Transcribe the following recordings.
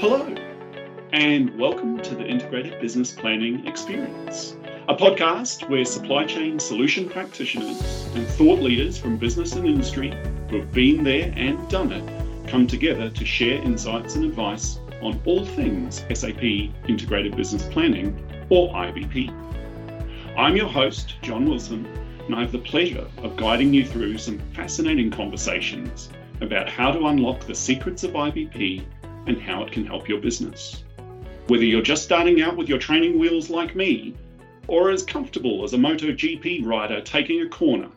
Hello, and welcome to the Integrated Business Planning Experience, a podcast where supply chain solution practitioners and thought leaders from business and industry who have been there and done it come together to share insights and advice on all things SAP Integrated Business Planning, or IBP. I'm your host, Jon Wilson, and I have the pleasure of guiding you through some fascinating conversations about how to unlock the secrets of IBP and how it can help your business. Whether you're just starting out with your training wheels like me, or as comfortable as a MotoGP rider taking a corner,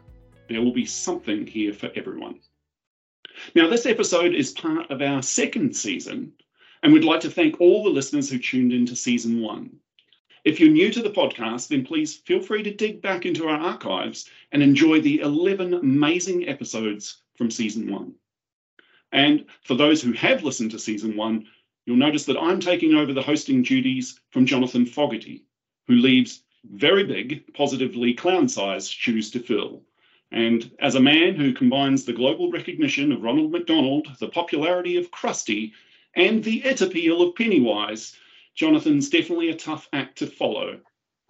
there will be something here for everyone. Now, this episode is part of our second season, and we'd like to thank all the listeners who tuned into season one. If you're new to the podcast, then please feel free to dig back into our archives and enjoy the 11 amazing episodes from season one. And for those who have listened to season one, you'll notice that I'm taking over the hosting duties from Jonathan Fogarty, who leaves very big, positively clown sized shoes to fill. And as a man who combines the global recognition of Ronald McDonald, the popularity of Krusty, and the et appeal of Pennywise, Jonathan's definitely a tough act to follow,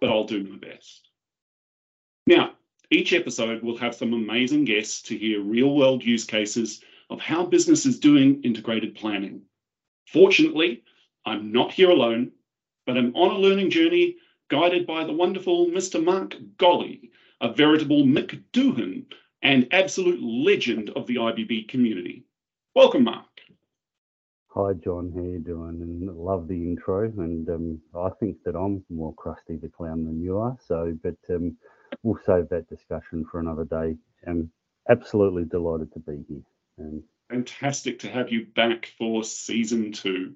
but I'll do my best. Now, each episode will have some amazing guests to hear real world use cases of how business is doing integrated planning. Fortunately, I'm not here alone, but I'm on a learning journey guided by the wonderful Mr. Mark Golley, a veritable Mick Doohan and absolute legend of the IBP community. Welcome, Mark. Hi, Jon. How you doing? And love the intro. And um, I think that I'm more Krusty the Clown than you are. So, but um, we'll save that discussion for another day. I'm absolutely delighted to be here. Um, Fantastic to have you back for season two.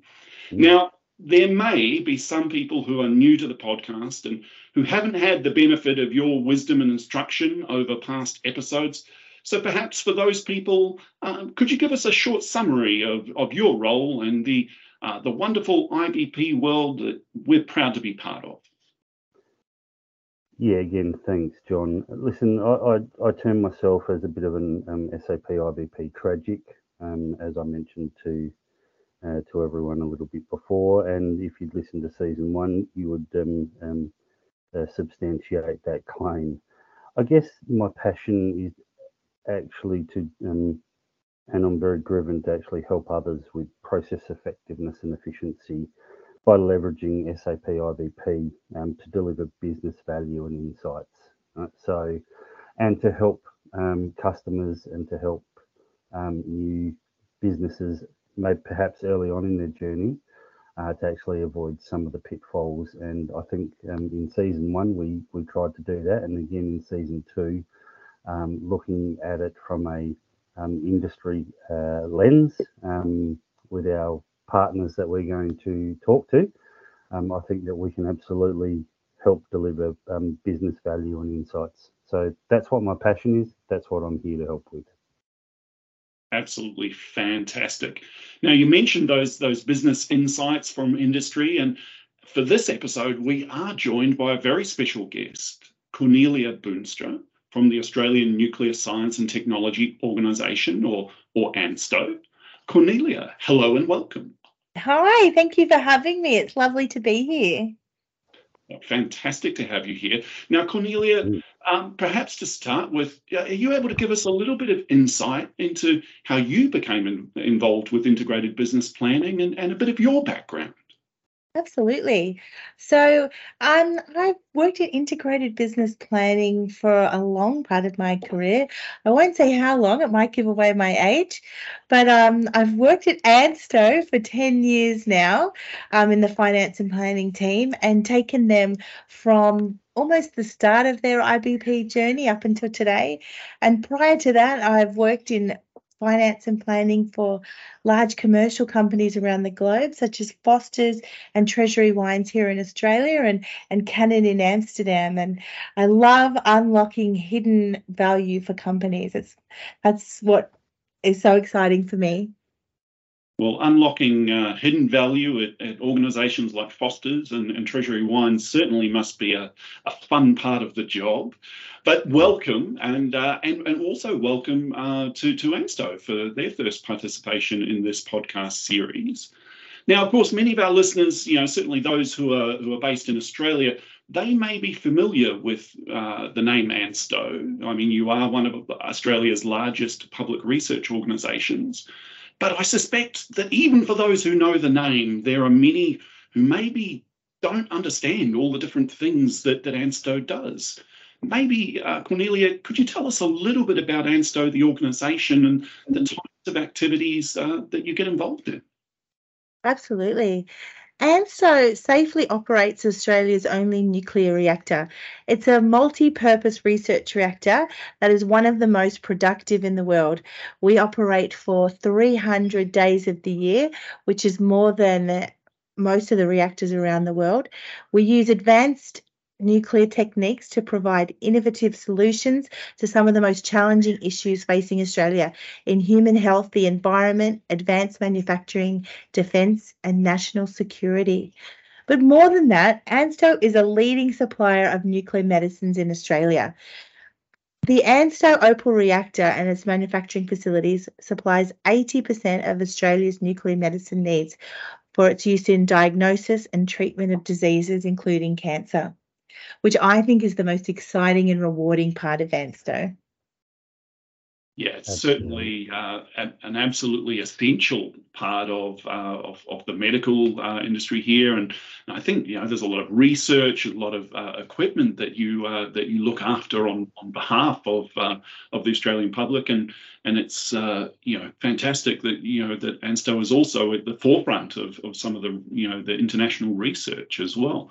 Mm. Now, there may be some people who are new to the podcast and who haven't had the benefit of your wisdom and instruction over past episodes. So perhaps for those people, uh, could you give us a short summary of, of your role and the, uh, the wonderful IBP world that we're proud to be part of? Yeah, again, thanks, Jon. Listen, I, I, I term myself as a bit of an um, SAP IBP tragic, um, as I mentioned to uh, to everyone a little bit before. And if you'd listened to season one, you would um, um, uh, substantiate that claim. I guess my passion is actually to, um, and I'm very driven to actually help others with process effectiveness and efficiency by leveraging SAP IBP um, to deliver business value and insights. Right? So, and to help um, customers and to help um, new businesses, maybe perhaps early on in their journey, uh, to actually avoid some of the pitfalls. And I think um, in season one we we tried to do that, and again in season two, um, looking at it from a um, industry uh, lens with our partners that we're going to talk to, um, I think that we can absolutely help deliver um, business value and insights. So that's what my passion is. That's what I'm here to help with. Absolutely fantastic. Now you mentioned those those business insights from industry, and for this episode we are joined by a very special guest, Cornelia Boonstra from the Australian Nuclear Science and Technology Organisation, or or ANSTO. Cornelia, hello and welcome. Hi, thank you for having me. It's lovely to be here. Fantastic to have you here. Now, Cornelia, mm. um, perhaps to start with, are you able to give us a little bit of insight into how you became in, involved with integrated business planning and, and a bit of your background? Absolutely. So, um, I've worked in integrated business planning for a long part of my career. I won't say how long, it might give away my age, but um, I've worked at ANSTO for 10 years now um, in the finance and planning team and taken them from almost the start of their IBP journey up until today. And prior to that, I've worked in finance and planning for large commercial companies around the globe, such as Foster's and Treasury Wines here in Australia and, and Canon in Amsterdam. And I love unlocking hidden value for companies. It's that's what is so exciting for me. Well, unlocking uh, hidden value at, at, organisations like Foster's and, and, Treasury Wines certainly must be a, a, fun part of the job. But welcome, and uh, and, and also welcome uh, to to ANSTO for their first participation in this podcast series. Now, of course, many of our listeners, you know, certainly those who are who are based in Australia, they may be familiar with uh, the name ANSTO. I mean, you are one of Australia's largest public research organisations, but I suspect that even for those who know the name, there are many who maybe don't understand all the different things that that ANSTO does. Maybe, uh, Cornelia, could you tell us a little bit about ANSTO, the organisation, and the types of activities uh, that you get involved in? Absolutely. ANSTO safely operates Australia's only nuclear reactor. It's a multi purpose research reactor that is one of the most productive in the world. We operate for 300 days of the year, which is more than most of the reactors around the world. We use advanced nuclear techniques to provide innovative solutions to some of the most challenging issues facing Australia in human health, the environment, advanced manufacturing, defence, and national security. But more than that, ANSTO is a leading supplier of nuclear medicines in Australia. The ANSTO Opal reactor and its manufacturing facilities supplies 80% of Australia's nuclear medicine needs for its use in diagnosis and treatment of diseases, including cancer which I think is the most exciting and rewarding part of ANSTO. Yeah, it's certainly uh, an, an, absolutely essential part of, uh, of, of the medical uh, industry here, and I think you know there's a lot of research, a lot of uh, equipment that you uh, that you look after on, on behalf of uh, of the Australian public, and and it's you know fantastic that you know that ANSTO is also at the forefront of, of some of the you know the international research as well.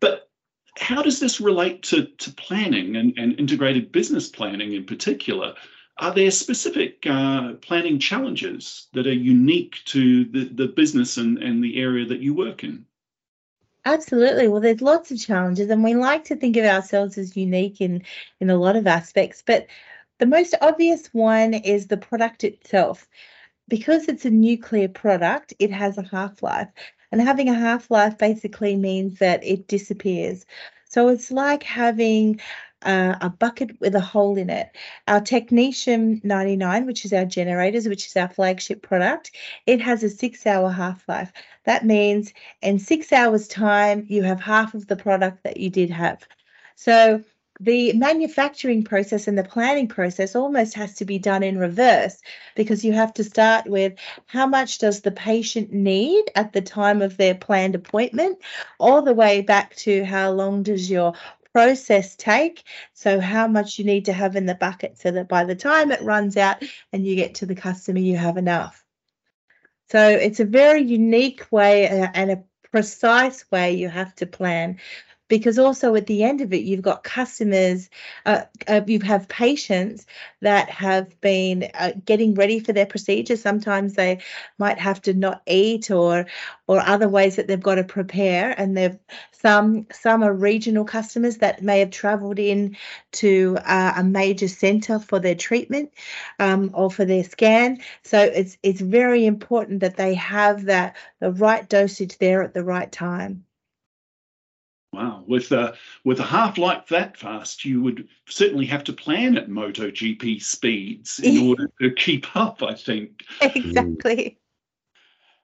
But how does this relate to, to planning and, and integrated business planning in particular? Are there specific uh, planning challenges that are unique to the, the business and, and the area that you work in? Absolutely. Well, there's lots of challenges, and we like to think of ourselves as unique in, in a lot of aspects. But the most obvious one is the product itself. Because it's a nuclear product, it has a half life. And having a half life basically means that it disappears. So it's like having uh, a bucket with a hole in it. Our Technetium 99, which is our generators, which is our flagship product, it has a six hour half life. That means in six hours' time, you have half of the product that you did have. So the manufacturing process and the planning process almost has to be done in reverse because you have to start with how much does the patient need at the time of their planned appointment all the way back to how long does your process take. So how much you need to have in the bucket so that by the time it runs out and you get to the customer you have enough. So it's a very unique way uh, and a precise way you have to plan because also at the end of it you've got customers uh, uh, you have patients that have been uh, getting ready for their procedure. Sometimes they might have to not eat or or other ways that they've got to prepare. And they've some some are regional customers that may have traveled in to uh, a major center for their treatment um, or for their scan. So it's it's very important that they have that the right dosage there at the right time Wow, with a with a half life that fast, you would certainly have to plan at MotoGP speeds in order to keep up. I think exactly.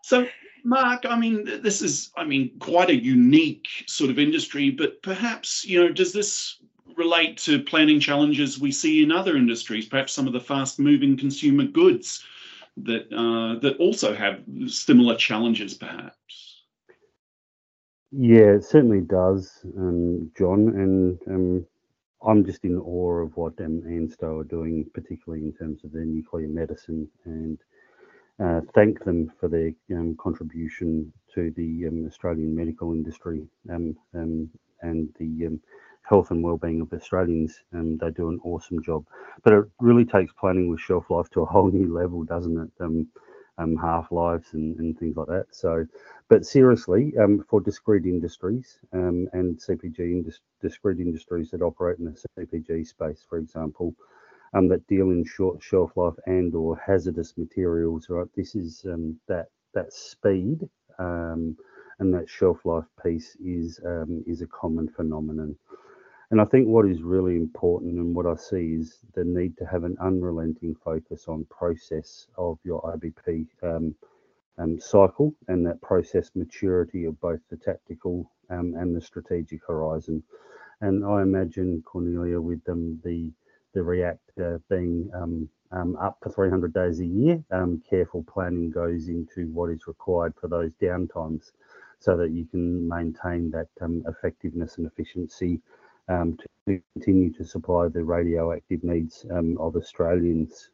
So, Mark, I mean, this is, I mean, quite a unique sort of industry, but perhaps you know, does this relate to planning challenges we see in other industries? Perhaps some of the fast-moving consumer goods that uh, that also have similar challenges, perhaps. Yeah, it certainly does, um, Jon. And um, I'm just in awe of what um, ANSTO are doing, particularly in terms of their nuclear medicine, and uh, thank them for their um, contribution to the um, Australian medical industry um, um, and the um, health and well-being of Australians. They do an awesome job, but it really takes planning with shelf life to a whole new level, doesn't it? Um, half lives and, and things like that. So, but seriously, um, for discrete industries um, and CPG indus- discrete industries that operate in the CPG space, for example, um, that deal in short shelf life and or hazardous materials, right? This is um, that that speed um, and that shelf life piece is is a common phenomenon. And I think what is really important and what I see is the need to have an unrelenting focus on process of your IBP um, um, cycle and that process maturity of both the tactical um, and the strategic horizon. And I imagine Cornelia with them the the reactor being um, um, up for 300 days a year. Um, careful planning goes into what is required for those downtimes, so that you can maintain that effectiveness and efficiency um, to continue to supply the radioactive needs um, of Australians.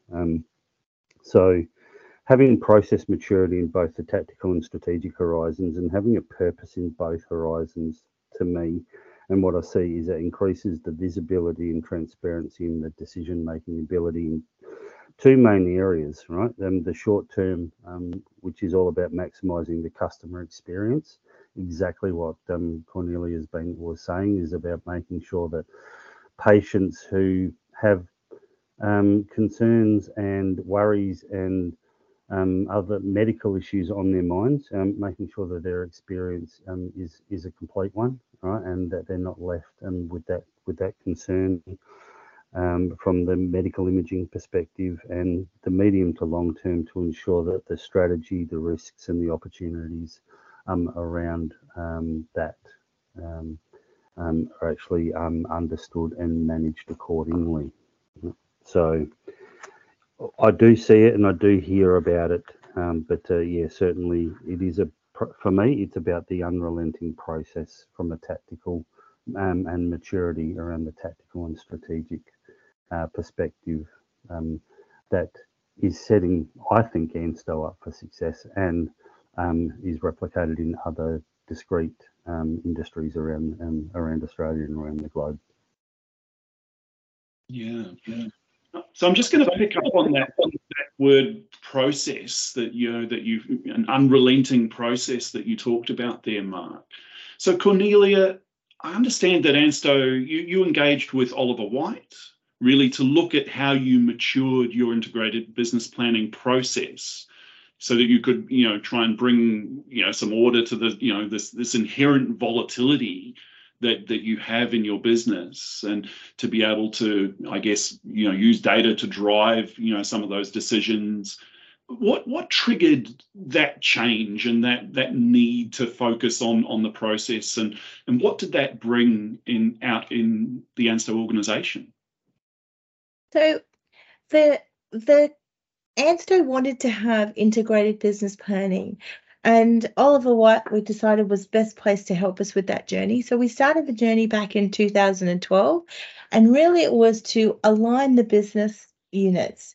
so having process maturity in both the tactical and strategic horizons and having a purpose in both horizons to me and what I see is it increases the visibility and transparency in the decision making ability in two main areas, right? Um, the short term, um, which is all about maximizing the customer experience. Exactly what um, Cornelia has been was saying is about making sure that patients who have um, concerns and worries and um, other medical issues on their minds, um, making sure that their experience um, is is a complete one, right, and that they're not left um, with that with that concern um, from the medical imaging perspective and the medium to long term to ensure that the strategy, the risks, and the opportunities around that are actually understood and managed accordingly. So I do see it and I do hear about it, um, but uh, yeah, certainly it is a for me. It's about the unrelenting process from a tactical um, and maturity around the tactical and strategic uh, perspective um, that is setting, I think, ANSTO up for success and um, is replicated in other discrete um, industries around um, around Australia and around the globe. Yeah, yeah. So I'm just going to pick up on that, on that word process that you know that you an unrelenting process that you talked about there, Mark. So Cornelia, I understand that ANSTO you, you engaged with Oliver Wight really to look at how you matured your integrated business planning process so that you could you know try and bring you know some order to the you know this this inherent volatility that that you have in your business. And to be able to i guess you know use data to drive you know some of those decisions. What what triggered that change and that that need to focus on on the process? And and what did that bring in out in the ANSTO organization? So the the ANSTO wanted to have integrated business planning and Oliver Wight, we decided was best placed to help us with that journey. So we started the journey back in 2012, and really it was to align the business units.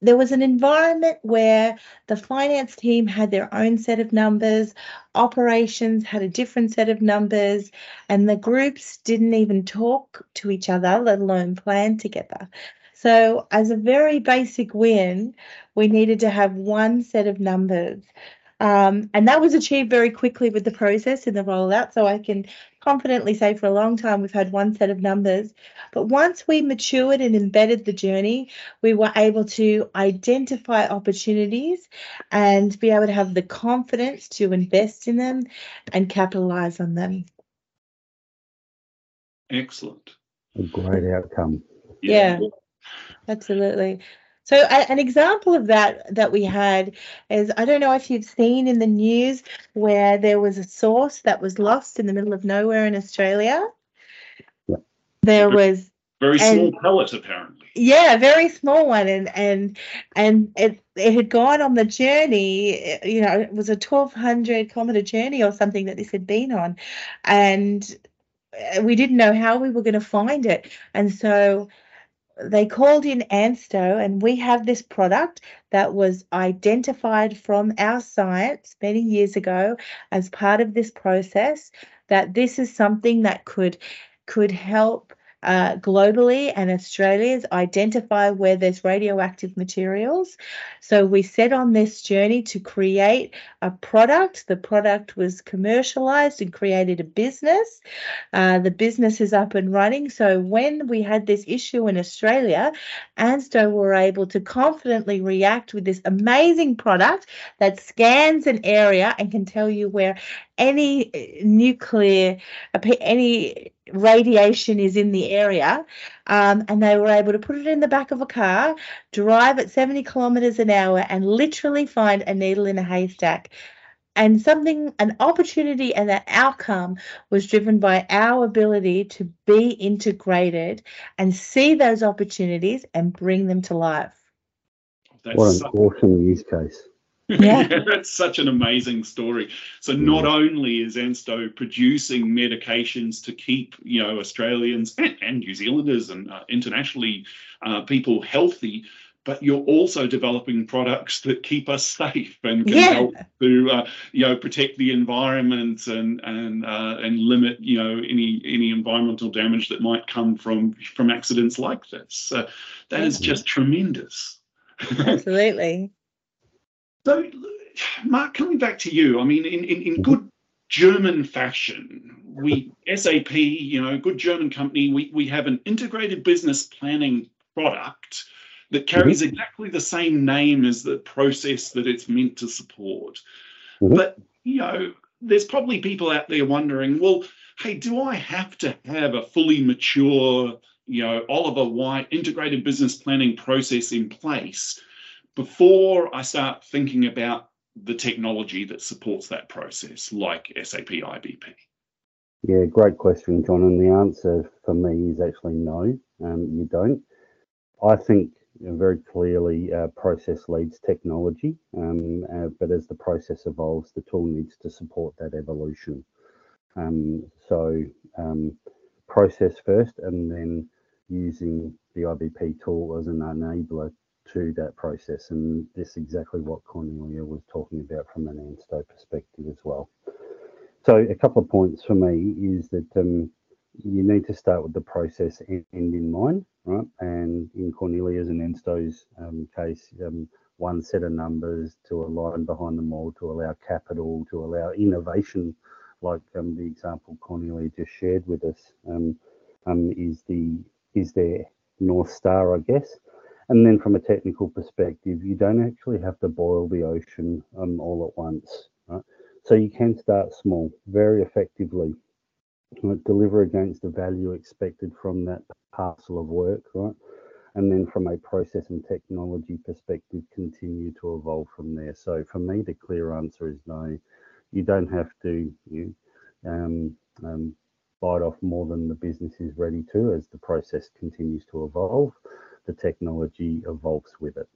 There was an environment where the finance team had their own set of numbers, operations had a different set of numbers, and the groups didn't even talk to each other, let alone plan together. So, as a very basic win, we needed to have one set of numbers. Um, and that was achieved very quickly with the process in the rollout. So I can confidently say for a long time we've had one set of numbers. But once we matured and embedded the journey, we were able to identify opportunities and be able to have the confidence to invest in them and capitalize on them. Excellent. A great outcome. yeah, yeah absolutely. So an example of that that we had is I don't know if you've seen in the news where there was a source that was lost in the middle of nowhere in Australia. There was very small and, pellet apparently. Yeah, very small one and and and it it had gone on the journey, eh, you know, it was a 1200 kilometer journey or something that this had been on and eh, we didn't know how we were going to find it. And so they called in ANSTO, and we have this product that was identified from our science many years ago as part of this process. That this is something that could could help uh, globally and Australia's identify where there's radioactive materials. So we set on this journey to create a product. The product was commercialized and created a business. Uh, the business is up and running. So when we had this issue in Australia, ANSTO were able to confidently react with this amazing product that scans an area and can tell you where any uh, nuclear, any radiation is in the area. Um, and they were able to put it in the back of a car, drive at 70 kilometers an hour, and literally find a needle in a haystack. And something, an opportunity, and that outcome was driven by our ability to be integrated and see those opportunities and bring them to life. That's what an so- awesome use case. Yeah. that's such an amazing story. So not only is Ansto producing medications to keep you know Australians and, and New Zealanders and uh, internationally uh, people healthy, but you're also developing products that keep us safe and can yeah. help to uh, you know protect the environment and and uh, and limit you know any any environmental damage that might come from from accidents like this. So that is just tremendous. Absolutely. So, Mark, coming back to you, I mean, in, in, in good German fashion, we SAP, you know, good German company, we, we have an integrated business planning product that carries mm-hmm. exactly the same name as the process that it's meant to support. Mm-hmm. But, you know, there's probably people out there wondering, well, hey, do I have to have a fully mature, you know, Oliver Wight integrated business planning process in place before I start thinking about the technology that supports that process, like SAP IBP? Yeah, great question, Jon. And the answer for me is actually no, um, you don't. I think very clearly uh, process leads technology, um, uh, but as the process evolves, the tool needs to support that evolution. Um, so, um, process first, and then using the IBP tool as an enabler to that process. And this is exactly what Cornelia was talking about from an Ansto perspective as well. So a couple of points for me is that um, you need to start with the process end in mind, right? And in Cornelia's and Ansto's um, case, um, one set of numbers to align behind them all, to allow capital, to allow innovation, like um, the example Cornelia just shared with us, um, um, is the is their north star, I guess. And then from a technical perspective, you don't actually have to boil the ocean um, all at once. Right? So you can start small, very effectively, right? deliver against the value expected from that parcel of work, right? And then from a process and technology perspective, continue to evolve from there. So for me, the clear answer is no. You don't have to you, um, um, bite off more than the business is ready to as the process continues to evolve the technology evolves with it.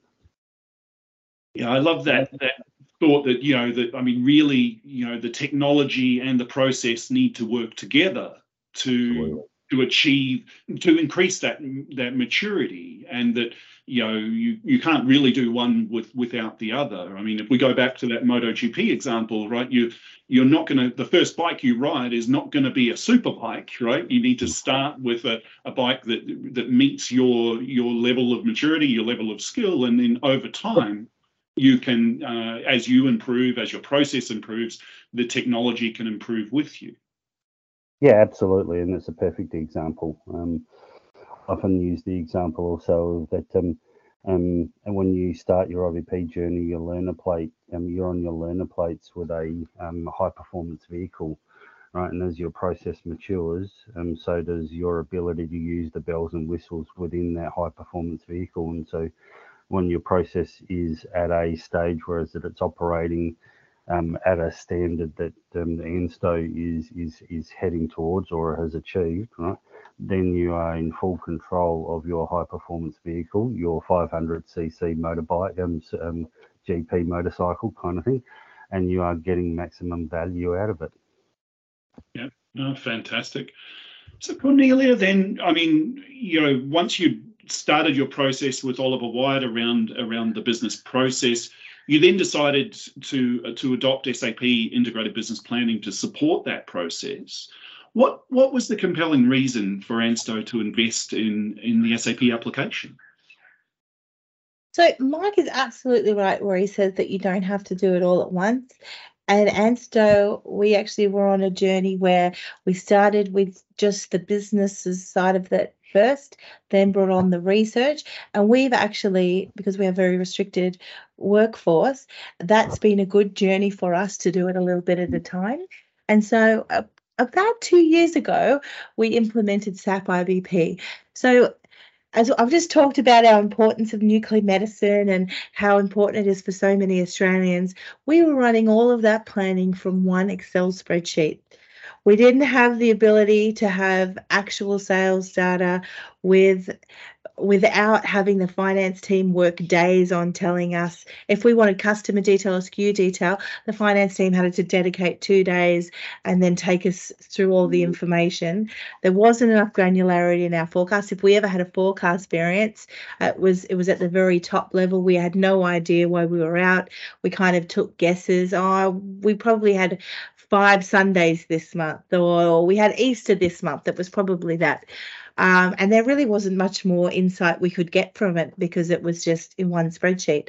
Yeah, I love that that thought that you know that I mean really you know the technology and the process need to work together to Absolutely to achieve to increase that that maturity and that you know you you can't really do one with without the other. I mean if we go back to that MotoGP example right you you're not going to the first bike you ride is not going to be a super bike right? You need to start with a, a bike that that meets your your level of maturity your level of skill and then over time you can uh, as you improve as your process improves the technology can improve with you yeah, absolutely, and it's a perfect example. Um, often use the example also that um, um, and when you start your IBP journey, your learner plate, um, you're on your learner plates with a um, high performance vehicle, right? And as your process matures, um, so does your ability to use the bells and whistles within that high performance vehicle. And so when your process is at a stage where that it's operating um, at a standard that um, the Ansto is is is heading towards or has achieved, right? Then you are in full control of your high performance vehicle, your 500cc motorbike, um, um, GP motorcycle kind of thing, and you are getting maximum value out of it. Yeah, no, fantastic. So Cornelia, then I mean, you know, once you started your process with Oliver Wight around around the business process you then decided to uh, to adopt SAP integrated business planning to support that process. What what was the compelling reason for Ansto to invest in in the SAP application? So Mike is absolutely right where he says that you don't have to do it all at once. And Ansto, we actually were on a journey where we started with just the businesses side of that first, then brought on the research. And we've actually, because we have a very restricted workforce, that's been a good journey for us to do it a little bit at a time. And so, uh, about two years ago, we implemented SAP IBP. So as I've just talked about our importance of nuclear medicine and how important it is for so many Australians, we were running all of that planning from one Excel spreadsheet. We didn't have the ability to have actual sales data with without having the finance team work days on telling us if we wanted customer detail or SKU detail, the finance team had to dedicate two days and then take us through all the mm-hmm. information. There wasn't enough granularity in our forecast. If we ever had a forecast variance, it was it was at the very top level. We had no idea why we were out. We kind of took guesses. Oh, we probably had five Sundays this month, or we had Easter this month. That was probably that. Um, and there really wasn't much more insight we could get from it because it was just in one spreadsheet.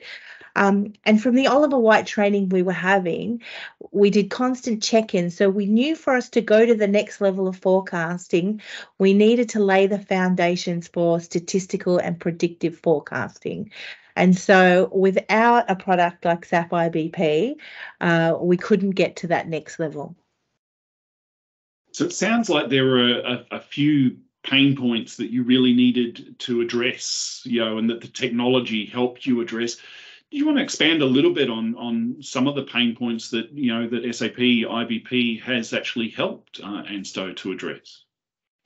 Um, and from the Oliver Wight training we were having, we did constant check ins. So we knew for us to go to the next level of forecasting, we needed to lay the foundations for statistical and predictive forecasting. And so without a product like SAP IBP, uh, we couldn't get to that next level. So it sounds like there were a, a few pain points that you really needed to address, you know, and that the technology helped you address. Do you want to expand a little bit on on some of the pain points that you know that SAP IBP has actually helped uh, Ansto to address?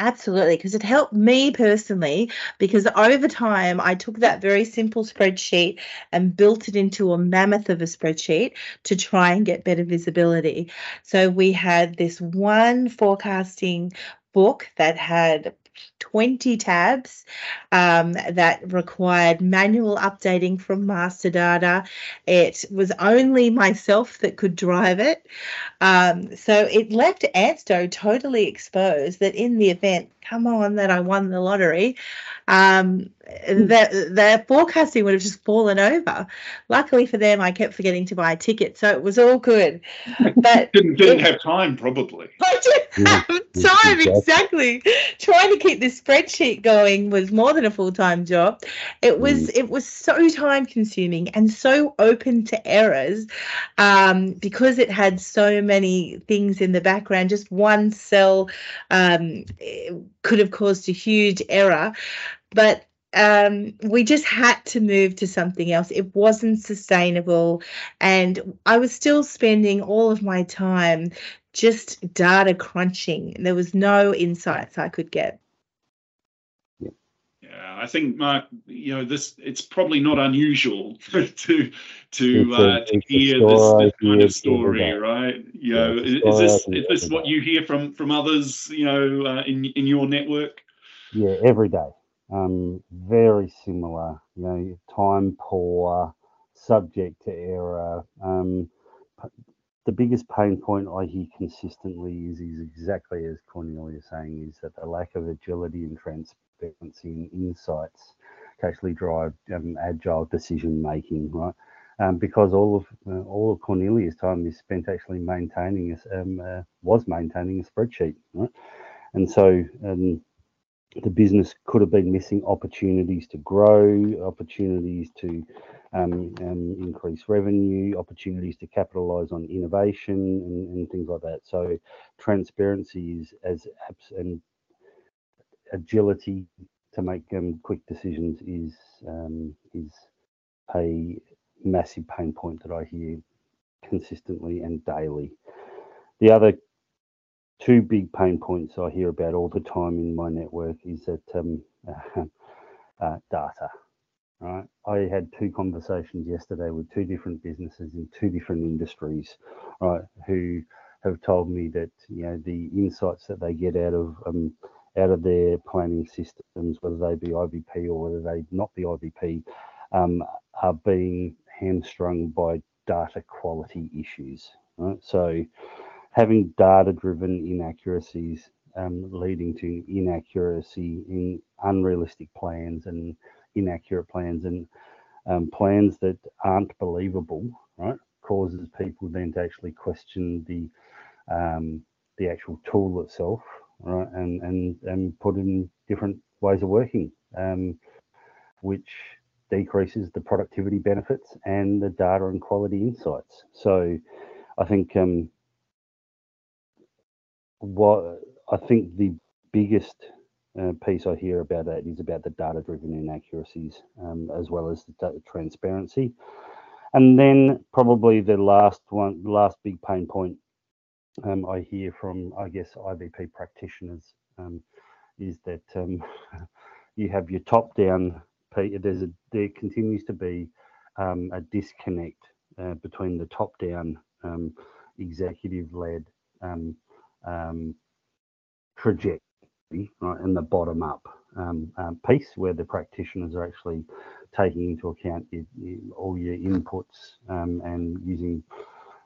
Absolutely, because it helped me personally. Because over time, I took that very simple spreadsheet and built it into a mammoth of a spreadsheet to try and get better visibility. So we had this one forecasting book that had 20 tabs um, that required manual updating from master data. It was only myself that could drive it. Um, so it left Ansto totally exposed that in the event, come on, that I won the lottery, um, the, the forecasting would have just fallen over. Luckily for them, I kept forgetting to buy a ticket, so it was all good. But didn't, didn't it, have time, probably. I didn't have time, exactly. Trying to keep this spreadsheet going was more than a full time job. It was mm. it was so time consuming and so open to errors um, because it had so many things in the background. Just one cell um, could have caused a huge error, but um, we just had to move to something else. It wasn't sustainable. And I was still spending all of my time just data crunching. There was no insights I could get. Yeah, I think Mark, you know, this it's probably not unusual to to, uh, to hear this, this, kind of story, right? You know, is, is this is this what you hear from from others, you know, uh, in in your network? Yeah, every day. Um, very similar, you know, time poor, subject to error. Um, the biggest pain point I hear consistently is, is exactly as Cornelia is saying, is that the lack of agility and transparency and insights to actually drive um, agile decision making, right? Um, because all of uh, all of Cornelia's time is spent actually maintaining a, um, uh, was maintaining a spreadsheet, right? And so um, the business could have been missing opportunities to grow, opportunities to um, um, increase revenue, opportunities to capitalize on innovation and, and, things like that. So transparency is as apps and agility to make um, quick decisions is um, is a massive pain point that I hear consistently and daily. The other two big pain points I hear about all the time in my network is that um, uh, data. Right, I had two conversations yesterday with two different businesses in two different industries, right, who have told me that you know the insights that they get out of um, out of their planning systems, whether they be IBP or whether they not be IBP, um, are being hamstrung by data quality issues. Right, so having data driven inaccuracies um, leading to inaccuracy in unrealistic plans and inaccurate plans and um, plans that aren't believable, right, causes people then to actually question the um, the actual tool itself, right, and and and put in different ways of working, um, which decreases the productivity benefits and the data and quality insights. So, I think um, what I think the biggest uh, piece I hear about that is about the data-driven inaccuracies, um, as well as the transparency. And then probably the last one, last big pain point um, I hear from, I guess, IBP practitioners um, is that um, you have your top-down. There's a there continues to be um, a disconnect uh, between the top-down um, executive-led um, trajectory, right, and the bottom-up piece where the practitioners are actually taking into account your, your, all your inputs and using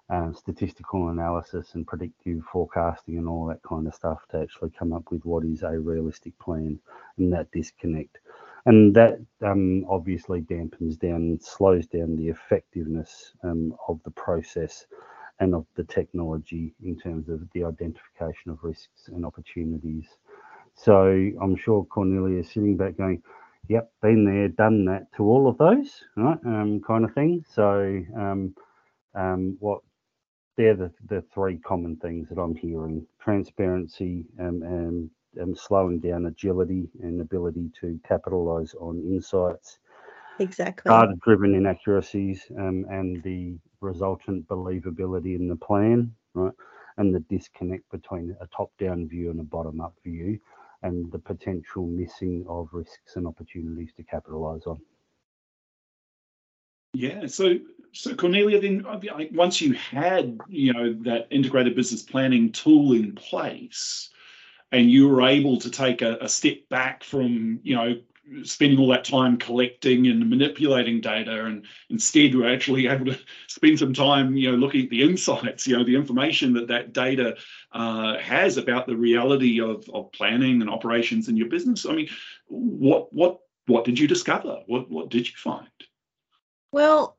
uh, statistical analysis and predictive forecasting and all that kind of stuff to actually come up with what is a realistic plan and that disconnect. And that um, obviously dampens down, slows down the effectiveness um, of the process and of the technology in terms of the identification of risks and opportunities. So I'm sure Cornelia is sitting back going, yep, been there, done that to all of those, right? Um, kind of thing. So um, um, what they're the, the three common things that I'm hearing transparency um, and, and slowing down agility and ability to capitalize on insights. Exactly. Data driven inaccuracies um, and the resultant believability in the plan, right? And the disconnect between a top down view and a bottom up view, and the potential missing of risks and opportunities to capitalize on. Yeah. So, so Cornelia, then once you had, you know, that integrated business planning tool in place, and you were able to take a, a step back from, you know, spending all that time collecting and manipulating data and instead we're actually able to spend some time you know looking at the insights you know the information that that data uh, has about the reality of, of planning and operations in your business. I mean what what what did you discover? What what did you find? Well,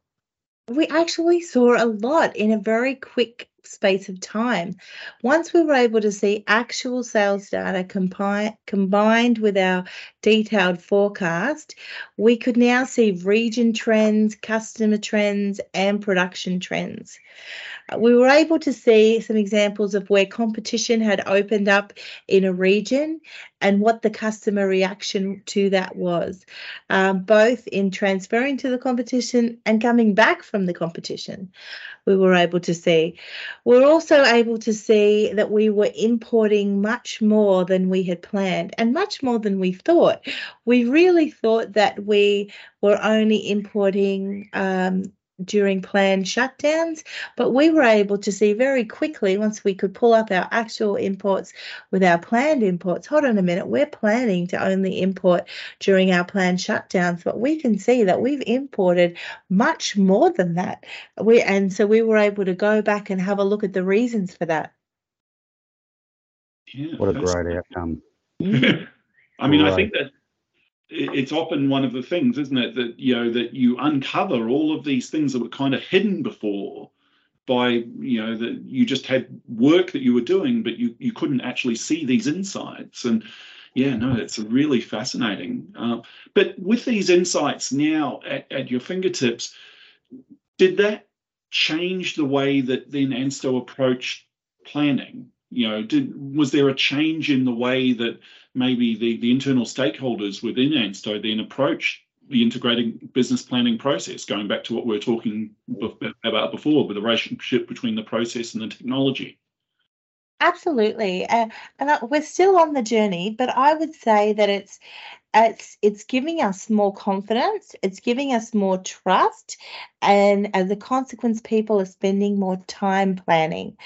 we actually saw a lot in a very quick space of time. Once we were able to see actual sales data compi- combined with our detailed forecast, we could now see region trends, customer trends, and production trends. We were able to see some examples of where competition had opened up in a region and what the customer reaction to that was, um, both in transferring to the competition and coming back from the competition. We were able to see. We're also able to see that we were importing much more than we had planned and much more than we thought. We really thought that we were only importing um, during planned shutdowns, but we were able to see very quickly once we could pull up our actual imports with our planned imports. Hold on a minute, we're planning to only import during our planned shutdowns, but we can see that we've imported much more than that. We and so we were able to go back and have a look at the reasons for that. Yeah, what a great outcome. I mean, right. I think that it's often one of the things, isn't it, that you know that you uncover all of these things that were kind of hidden before by you know that you just had work that you were doing, but you you couldn't actually see these insights. And yeah, no, it's really fascinating. Uh, but with these insights now at, at your fingertips, did that change the way that then Ansto approached planning? You know, did was there a change in the way that maybe the, the internal stakeholders within ANSTO then approach the integrating business planning process, going back to what we are talking about before with the relationship between the process and the technology. Absolutely, uh, and we're still on the journey, but I would say that it's it's it's giving us more confidence it's giving us more trust and as a consequence people are spending more time planning.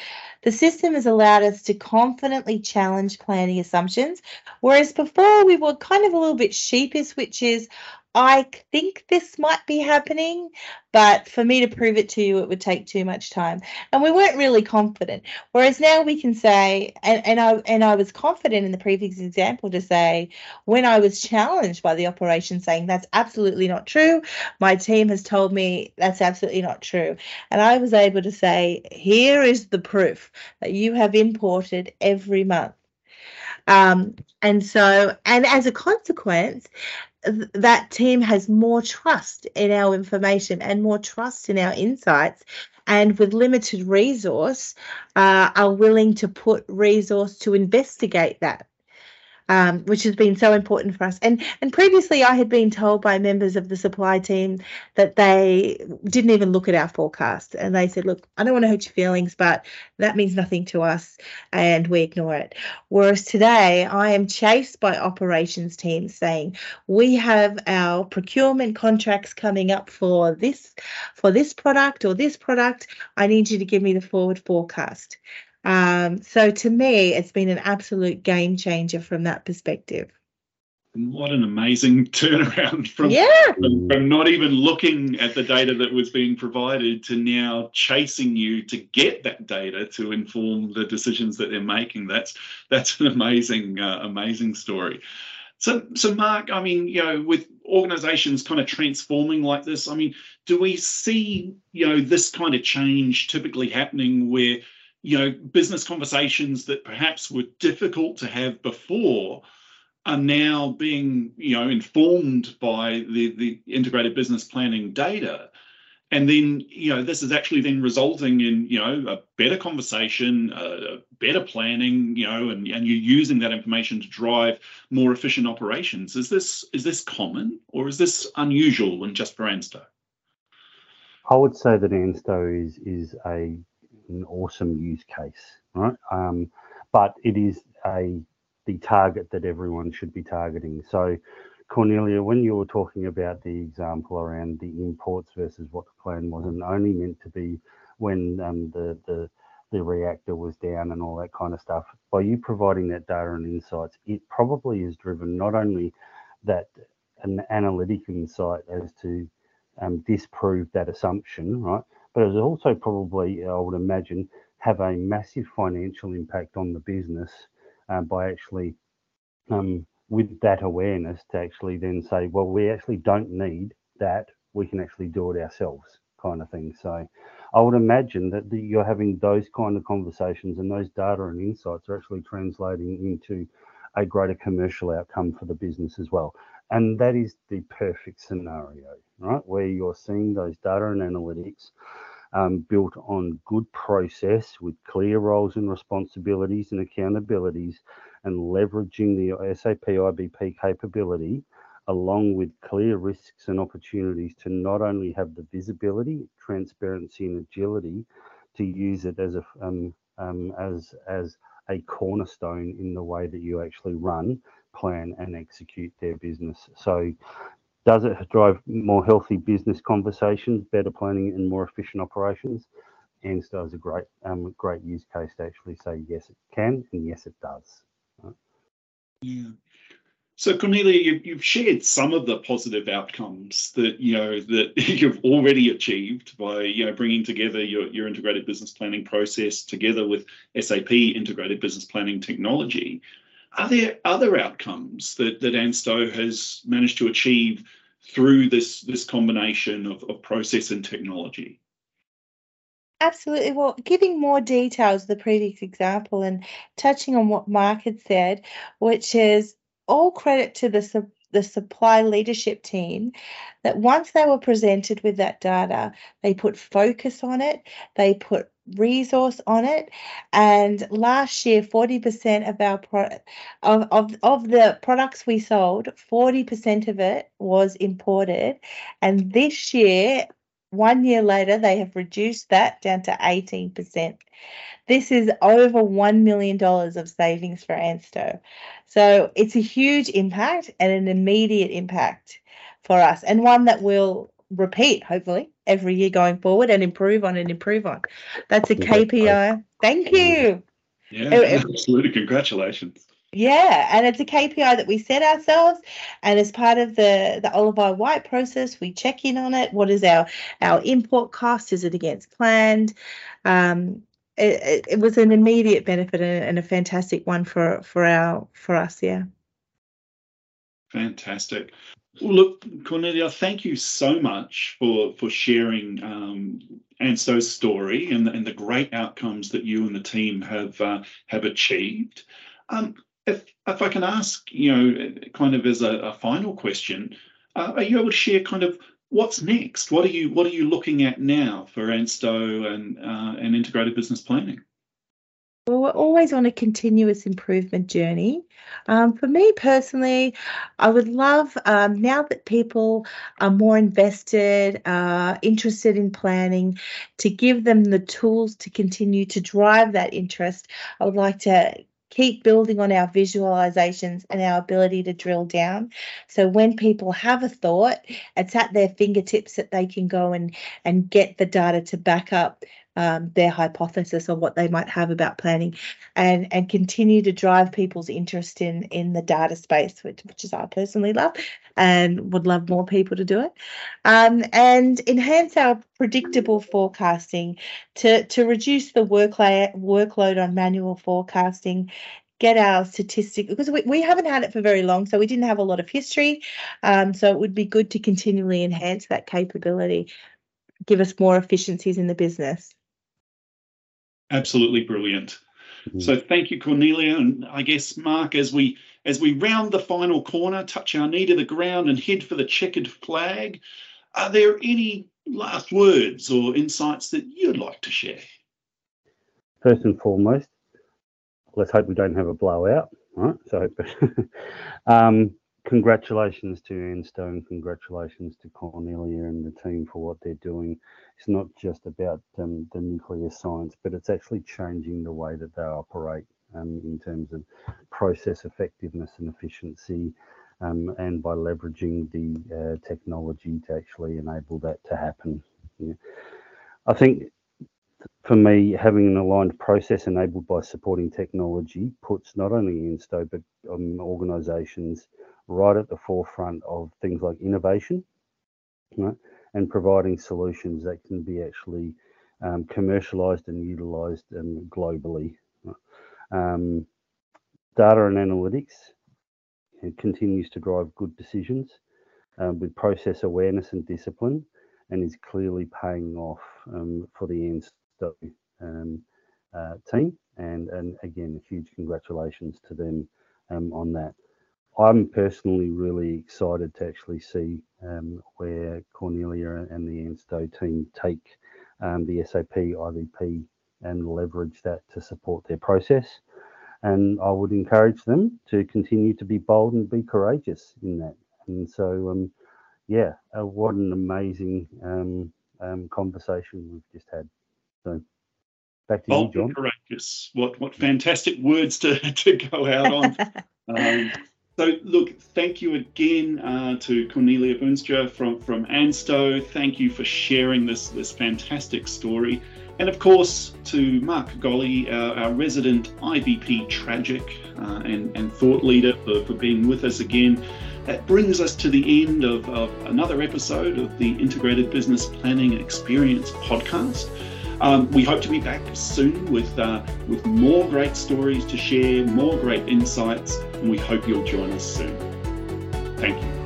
The system has allowed us to confidently challenge planning assumptions whereas before we were kind of a little bit sheepish which is I think this might be happening, but for me to prove it to you, it would take too much time. And we weren't really confident. Whereas now we can say, and, and I and I was confident in the previous example to say, when I was challenged by the operation saying that's absolutely not true, my team has told me that's absolutely not true. And I was able to say, here is the proof that you have imported every month Um, and so, and as a consequence, th- that team has more trust in our information and more trust in our insights and with limited resource uh, are willing to put resource to investigate that um, which has been so important for us. And and previously, I had been told by members of the supply team that they didn't even look at our forecast, and they said, "Look, I don't want to hurt your feelings, but that means nothing to us, and we ignore it." Whereas today, I am chased by operations teams saying, "We have our procurement contracts coming up for this for this product or this product. I need you to give me the forward forecast." Um, so to me, it's been an absolute game changer from that perspective. what an amazing turnaround from, yeah. from, from not even looking at the data that was being provided to now chasing you to get that data to inform the decisions that they're making. That's that's an amazing uh, amazing story. So, so Mark, I mean, you know, with organizations kind of transforming like this, I mean, do we see, you know, this kind of change typically happening where you know, business conversations that perhaps were difficult to have before are now being, you know, informed by the, the integrated business planning data. And then, you know, this is actually then resulting in, you know, a better conversation, uh, better planning, you know, and, and you're using that information to drive more efficient operations. Is this is this common or is this unusual and just for ANSTO? I would say that ANSTO is is a an awesome use case, right? Um, but it is a the target that everyone should be targeting. So, Cornelia, when you were talking about the example around the imports versus what the plan was, and only meant to be when um, the the the reactor was down and all that kind of stuff. By you providing that data and insights, it probably is driven not only that an analytic insight as to um, disprove that assumption, right? But it's also probably, I would imagine, have a massive financial impact on the business uh, by actually, um, with that awareness, to actually then say, well, we actually don't need that. We can actually do it ourselves, kind of thing. So, I would imagine that the, you're having those kind of conversations, and those data and insights are actually translating into a greater commercial outcome for the business as well. And that is the perfect scenario, right? Where you're seeing those data and analytics um, built on good process with clear roles and responsibilities and accountabilities and leveraging the SAP IBP capability along with clear risks and opportunities to not only have the visibility, transparency, and agility to use it as a um, um, as as a cornerstone in the way that you actually run, plan, and execute their business. So, does it drive more healthy business conversations, better planning, and more efficient operations? ANSTO is a great, um, great use case to actually say yes, it can, and yes, it does. Right? Yeah. So Cornelia, you've, you've shared some of the positive outcomes that you know that you've already achieved by you know bringing together your, your integrated business planning process together with SAP integrated business planning technology. Are there other outcomes that that ANSTO has managed to achieve through this this combination of, of process and technology? Absolutely. Well, giving more details, of the previous example, and touching on what Mark had said, which is all credit to the the supply leadership team that once they were presented with that data, they put focus on it, they put resource on it. And last year, 40% of our pro- of, of, of the products we sold, 40% of it was imported. And this year, one year later, they have reduced that down to 18%. This is over $1 million of savings for ANSTO. So it's a huge impact and an immediate impact for us, and one that will repeat, hopefully, every year going forward and improve on and improve on. That's a KPI. Thank you. Yeah, absolutely. Congratulations. Yeah, and it's a KPI that we set ourselves, and as part of the the Oliver Wight process, we check in on it. What is our our import cost? Is it against planned? Um, it, it, was an immediate benefit and, and a fantastic one for for our for us. Yeah. Fantastic. Well, look, Cornelia, thank you so much for for sharing um, ANSTO's story and, and the great outcomes that you and the team have uh, have achieved. Um, if, if I can ask, you know, kind of as a, a final question, uh, are you able to share kind of what's next? What are you What are you looking at now for ANSTO and uh, and integrated business planning? Well, we're always on a continuous improvement journey. Um, for me personally, I would love um, now that people are more invested, uh, interested in planning, to give them the tools to continue to drive that interest. I would like to keep building on our visualizations and our ability to drill down. So when people have a thought, it's at their fingertips that they can go and and get the data to back up um, their hypothesis or what they might have about planning and and continue to drive people's interest in in the data space which, which is i personally love and would love more people to do it um, and enhance our predictable forecasting to to reduce the workload workload on manual forecasting get our statistic because we, we haven't had it for very long so we didn't have a lot of history um, so it would be good to continually enhance that capability give us more efficiencies in the business absolutely brilliant. Mm-hmm. So thank you, Cornelia, and I guess Mark, as we as we round the final corner, touch our knee to the ground, and head for the checkered flag. Are there any last words or insights that you'd like to share? First and foremost, let's hope we don't have a blowout. Right. So, um, congratulations to ANSTO and congratulations to Cornelia and the team for what they're doing. It's not just about um, the nuclear science, but it's actually changing the way that they operate um, in terms of process effectiveness and efficiency, um, and by leveraging the uh, technology to actually enable that to happen. Yeah. I think for me, having an aligned process enabled by supporting technology puts not only ANSTO but um, organisations right at the forefront of things like innovation right, and providing solutions that can be actually um, commercialized and utilized um, globally. Um, data and analytics continues to drive good decisions um, with process awareness and discipline and is clearly paying off um, for the ANSTO um, uh, team. And, and again, huge congratulations to them on that. I'm personally really excited to actually see um, where Cornelia and the ANSTO team take um, the SAP IBP and leverage that to support their process. And I would encourage them to continue to be bold and be courageous in that. And so, um, yeah, uh, what an amazing um, um, conversation we've just had. So, back to bold you, Jon. courageous. What what fantastic words to to go out on. So, look, thank you again uh, to Cornelia Boonstra from, from ANSTO. Thank you for sharing this, this fantastic story. And of course, to Mark Golley, our, our resident IBP tragic uh, and, and thought leader, for, for being with us again. That brings us to the end of, of another episode of the Integrated Business Planning Experience podcast. Um, we hope to be back soon with uh, with more great stories to share, more great insights, and we hope you'll join us soon. Thank you.